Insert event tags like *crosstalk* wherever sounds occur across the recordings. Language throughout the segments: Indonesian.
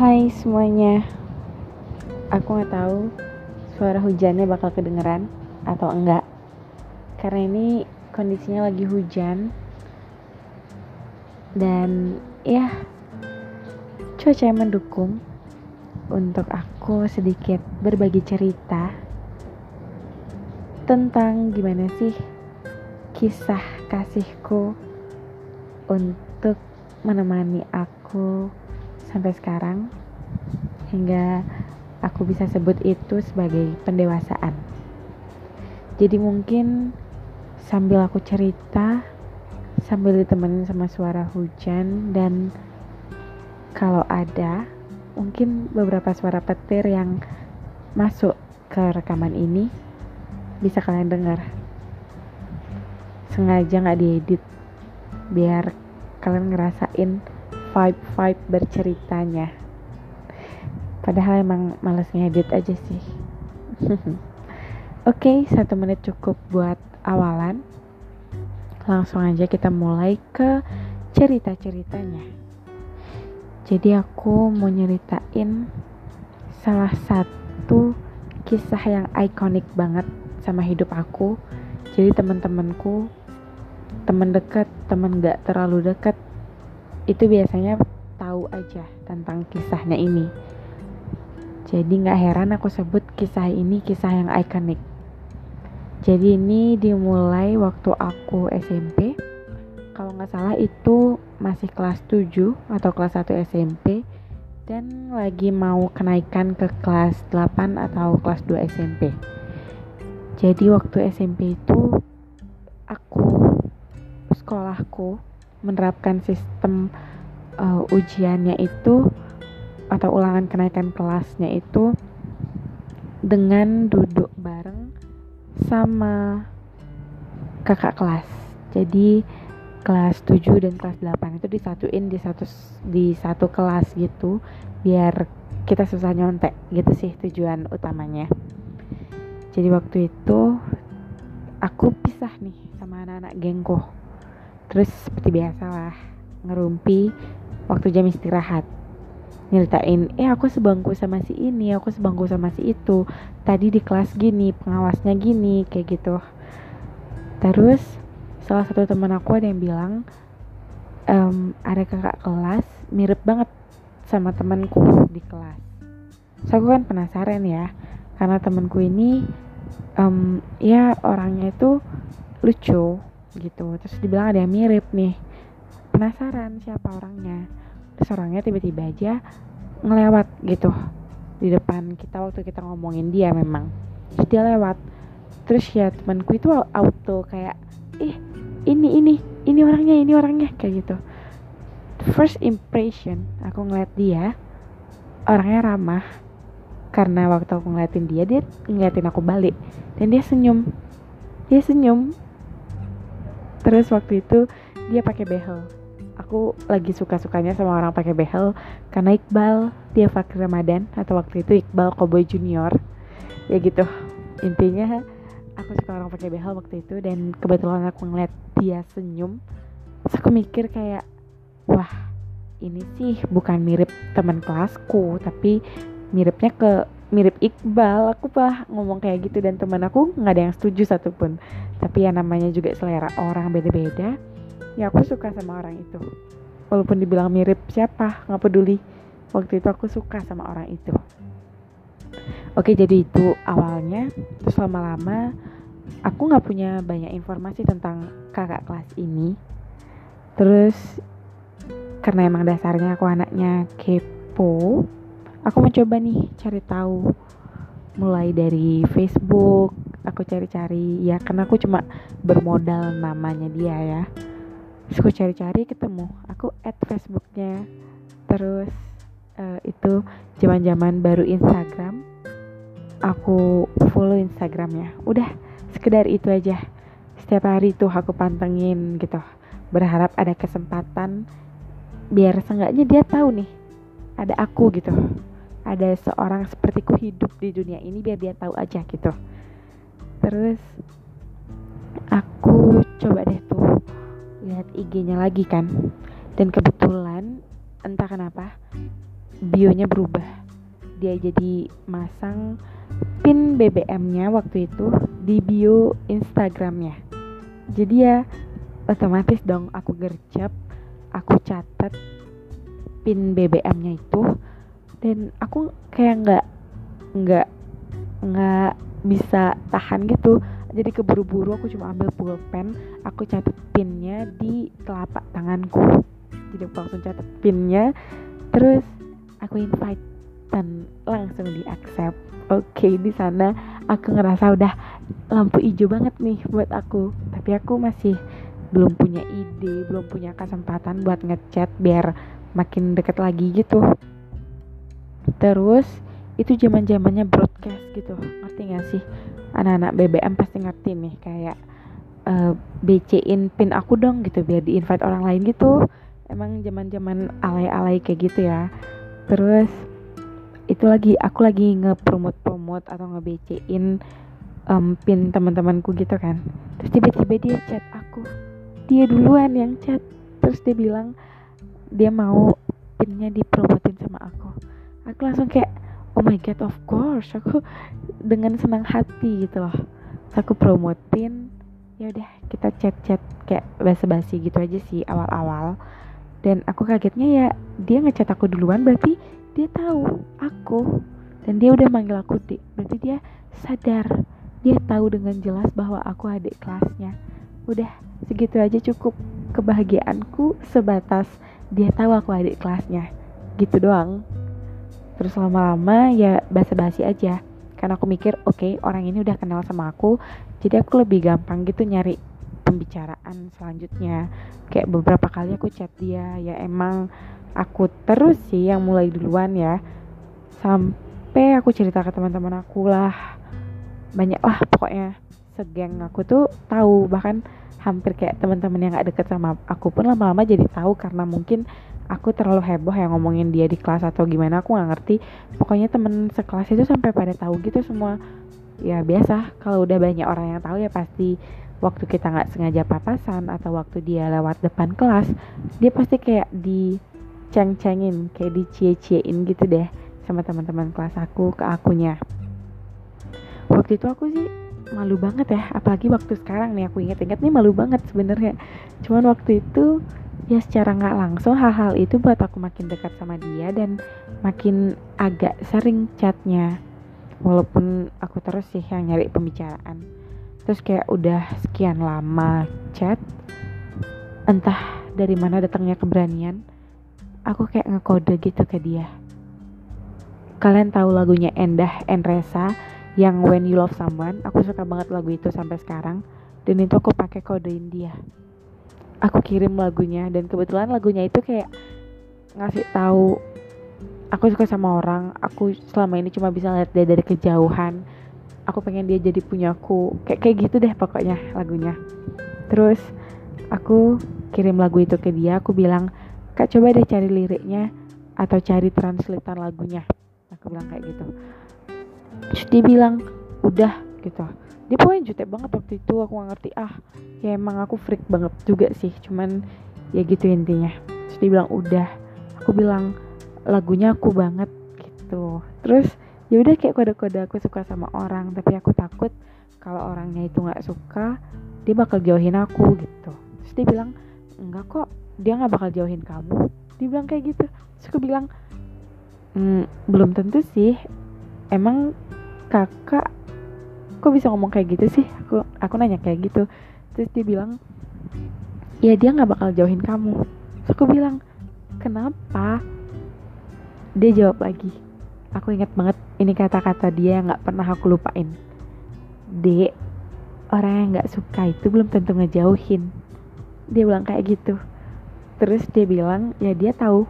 Hai semuanya, aku nggak tahu suara hujannya bakal kedengeran atau enggak, karena ini kondisinya lagi hujan. Dan ya cuaca yang mendukung untuk aku sedikit berbagi cerita tentang gimana sih kisah kasihku untuk menemani aku sampai sekarang hingga aku bisa sebut itu sebagai pendewasaan. Jadi mungkin sambil aku cerita sambil ditemenin sama suara hujan dan kalau ada mungkin beberapa suara petir yang masuk ke rekaman ini bisa kalian dengar. Sengaja nggak diedit biar kalian ngerasain vibe-vibe berceritanya. Padahal emang males ngedit aja sih. *laughs* Oke okay, satu menit cukup buat awalan. Langsung aja kita mulai ke cerita-ceritanya. Jadi aku mau nyeritain salah satu kisah yang ikonik banget sama hidup aku. Jadi teman-temanku teman dekat teman gak terlalu dekat itu biasanya tahu aja tentang kisahnya ini. Jadi nggak heran aku sebut kisah ini kisah yang ikonik. Jadi ini dimulai waktu aku SMP. Kalau nggak salah itu masih kelas 7 atau kelas 1 SMP dan lagi mau kenaikan ke kelas 8 atau kelas 2 SMP. Jadi waktu SMP itu aku sekolahku menerapkan sistem uh, ujiannya itu atau ulangan kenaikan kelasnya itu dengan duduk bareng sama kakak kelas. Jadi kelas 7 dan kelas 8 itu disatuin di satu di satu kelas gitu biar kita susah nyontek gitu sih tujuan utamanya. Jadi waktu itu aku pisah nih sama anak-anak gengku terus seperti biasa lah ngerumpi waktu jam istirahat. Nyeritain eh aku sebangku sama si ini aku sebangku sama si itu. Tadi di kelas gini pengawasnya gini kayak gitu. Terus salah satu teman aku ada yang bilang um, ada kakak kelas mirip banget sama temanku di kelas. So aku kan penasaran ya karena temanku ini um, ya orangnya itu lucu gitu. Terus dibilang ada yang mirip nih. Penasaran siapa orangnya. Terus orangnya tiba-tiba aja ngelewat gitu. Di depan kita waktu kita ngomongin dia memang. Terus dia lewat. Terus ya temanku itu auto kayak ih ini ini ini orangnya ini orangnya kayak gitu. First impression aku ngeliat dia orangnya ramah. Karena waktu aku ngeliatin dia dia ngeliatin aku balik. Dan dia senyum. Dia senyum terus waktu itu dia pakai behel. Aku lagi suka-sukanya sama orang pakai behel karena Iqbal dia Fakir Ramadan atau waktu itu Iqbal Cowboy Junior. Ya gitu. Intinya aku suka orang pakai behel waktu itu dan kebetulan aku ngeliat dia senyum terus aku mikir kayak wah ini sih bukan mirip teman kelasku tapi miripnya ke mirip Iqbal aku bah ngomong kayak gitu dan teman aku nggak ada yang setuju satupun. Tapi ya namanya juga selera orang beda-beda ya aku suka sama orang itu. Walaupun dibilang mirip siapa nggak peduli. Waktu itu aku suka sama orang itu. Oke jadi itu awalnya. Terus lama-lama aku nggak punya banyak informasi tentang kakak kelas ini. Terus karena emang dasarnya aku anaknya kepo aku mau coba nih cari tahu. Mulai dari Facebook aku cari-cari. Ya karena aku cuma bermodal namanya dia ya. Terus aku cari-cari ketemu. Aku add Facebooknya. Terus uh, itu zaman-zaman baru Instagram. Aku follow Instagramnya. Udah sekedar itu aja. Setiap hari tuh aku pantengin gitu. Berharap ada kesempatan. Biar seenggaknya dia tahu nih ada aku gitu ada seorang sepertiku hidup di dunia ini biar dia tahu aja gitu. Terus aku coba deh tuh lihat IG-nya lagi kan. Dan kebetulan entah kenapa bionya berubah. Dia jadi masang pin BBM-nya waktu itu di bio Instagramnya. Jadi ya otomatis dong aku gercep aku catat pin BBM-nya itu dan aku kayak nggak nggak nggak bisa tahan gitu. Jadi keburu-buru aku cuma ambil pulpen aku catat pinnya di telapak tanganku. Jadi aku langsung catat pinnya terus aku invite dan langsung di accept. Oke okay, di sana aku ngerasa udah lampu hijau banget nih buat aku. Tapi aku masih belum punya ide belum punya kesempatan buat ngechat biar makin deket lagi gitu terus itu zaman zamannya broadcast gitu. Ngerti gak sih? Anak-anak BBM pasti ngerti nih kayak uh, eh, BC-in pin aku dong gitu biar di invite orang lain gitu. Emang zaman zaman alay-alay kayak gitu ya. Terus itu lagi aku lagi nge-promote-promote atau nge-BC-in um, pin teman-temanku gitu kan. Terus tiba-tiba dia chat aku. Dia duluan yang chat. Terus dia bilang dia mau pinnya dipromotin sama aku aku langsung kayak oh my god of course. Aku dengan senang hati gitu loh. Terus aku promotin ya udah kita chat chat kayak basa-basi gitu aja sih awal-awal. Dan aku kagetnya ya dia ngechat aku duluan berarti dia tahu aku dan dia udah manggil aku dek berarti dia sadar. Dia tahu dengan jelas bahwa aku adik kelasnya. Udah segitu aja cukup kebahagiaanku sebatas dia tahu aku adik kelasnya. Gitu doang terus lama-lama ya basa-basi aja. Karena aku mikir oke okay, orang ini udah kenal sama aku jadi aku lebih gampang gitu nyari pembicaraan selanjutnya. Kayak beberapa kali aku chat dia ya emang aku terus sih yang mulai duluan ya. Sampai aku cerita ke teman-teman aku lah. Banyak lah pokoknya segeng aku tuh tahu. Bahkan hampir kayak teman-teman yang gak deket sama aku pun lama-lama jadi tahu karena mungkin aku terlalu heboh ya ngomongin dia di kelas atau gimana aku nggak ngerti. Pokoknya temen sekelas itu sampai pada tahu gitu semua. Ya biasa kalau udah banyak orang yang tahu ya pasti waktu kita nggak sengaja papasan atau waktu dia lewat depan kelas dia pasti kayak di ceng-cengin kayak dicie-ciein gitu deh sama teman-teman kelas aku ke akunya. Waktu itu aku sih malu banget ya apalagi waktu sekarang nih aku inget-inget nih malu banget sebenarnya. Cuman waktu itu ya secara nggak langsung hal-hal itu buat aku makin dekat sama dia dan makin agak sering chatnya. Walaupun aku terus sih yang nyari pembicaraan. Terus kayak udah sekian lama chat entah dari mana datangnya keberanian aku kayak ngekode gitu ke dia. Kalian tahu lagunya Endah Enresa yang When You Love Someone? Aku suka banget lagu itu sampai sekarang. Dan itu aku pakai kodein dia aku kirim lagunya dan kebetulan lagunya itu kayak ngasih tahu aku suka sama orang aku selama ini cuma bisa lihat dia dari kejauhan aku pengen dia jadi punyaku kayak kayak gitu deh pokoknya lagunya. Terus aku kirim lagu itu ke dia aku bilang kak coba deh cari liriknya atau cari translatean lagunya. Aku bilang kayak gitu. Terus dia bilang udah gitu dia pokoknya jutek banget waktu itu aku gak ngerti. Ah ya emang aku freak banget juga sih cuman ya gitu intinya. Terus dia bilang udah. Aku bilang lagunya aku banget gitu. Terus ya udah kayak kode-kode aku suka sama orang tapi aku takut kalau orangnya itu nggak suka dia bakal jauhin aku gitu. Terus dia bilang enggak kok dia nggak bakal jauhin kamu. Dia bilang kayak gitu. Terus aku bilang mm, belum tentu sih. Emang kakak kok bisa ngomong kayak gitu sih? Aku aku nanya kayak gitu. Terus dia bilang ya dia nggak bakal jauhin kamu. Terus aku bilang kenapa? Dia jawab lagi aku ingat banget ini kata-kata dia yang nggak pernah aku lupain. Dek orang yang nggak suka itu belum tentu ngejauhin. Dia bilang kayak gitu. Terus dia bilang ya dia tahu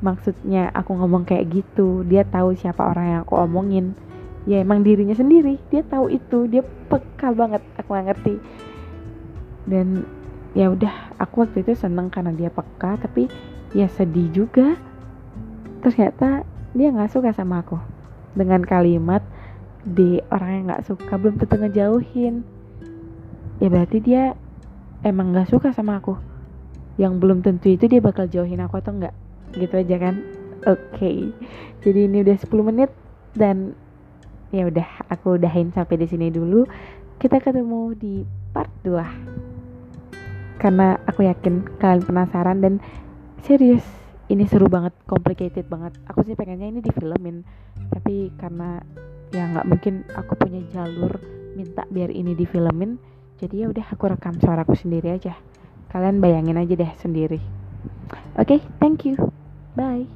maksudnya aku ngomong kayak gitu. Dia tahu siapa orang yang aku omongin ya emang dirinya sendiri. Dia tahu itu. Dia peka banget. Aku gak ngerti. Dan ya udah aku waktu itu seneng karena dia peka tapi ya sedih juga. Ternyata dia nggak suka sama aku. Dengan kalimat di orang yang nggak suka belum tentu ngejauhin. Ya berarti dia emang nggak suka sama aku. Yang belum tentu itu dia bakal jauhin aku atau enggak gitu aja kan? Okay. jadi ini udah 10 menit dan ya udah aku udahin sampai di sini dulu. Kita ketemu di part 2 karena aku yakin kalian penasaran dan serius ini seru banget complicated banget. Aku sih pengennya ini difilmin tapi karena ya nggak mungkin aku punya jalur minta biar ini difilmin jadi ya udah aku rekam suaraku sendiri aja. Kalian bayangin aja deh sendiri. Oke okay, thank you. Bye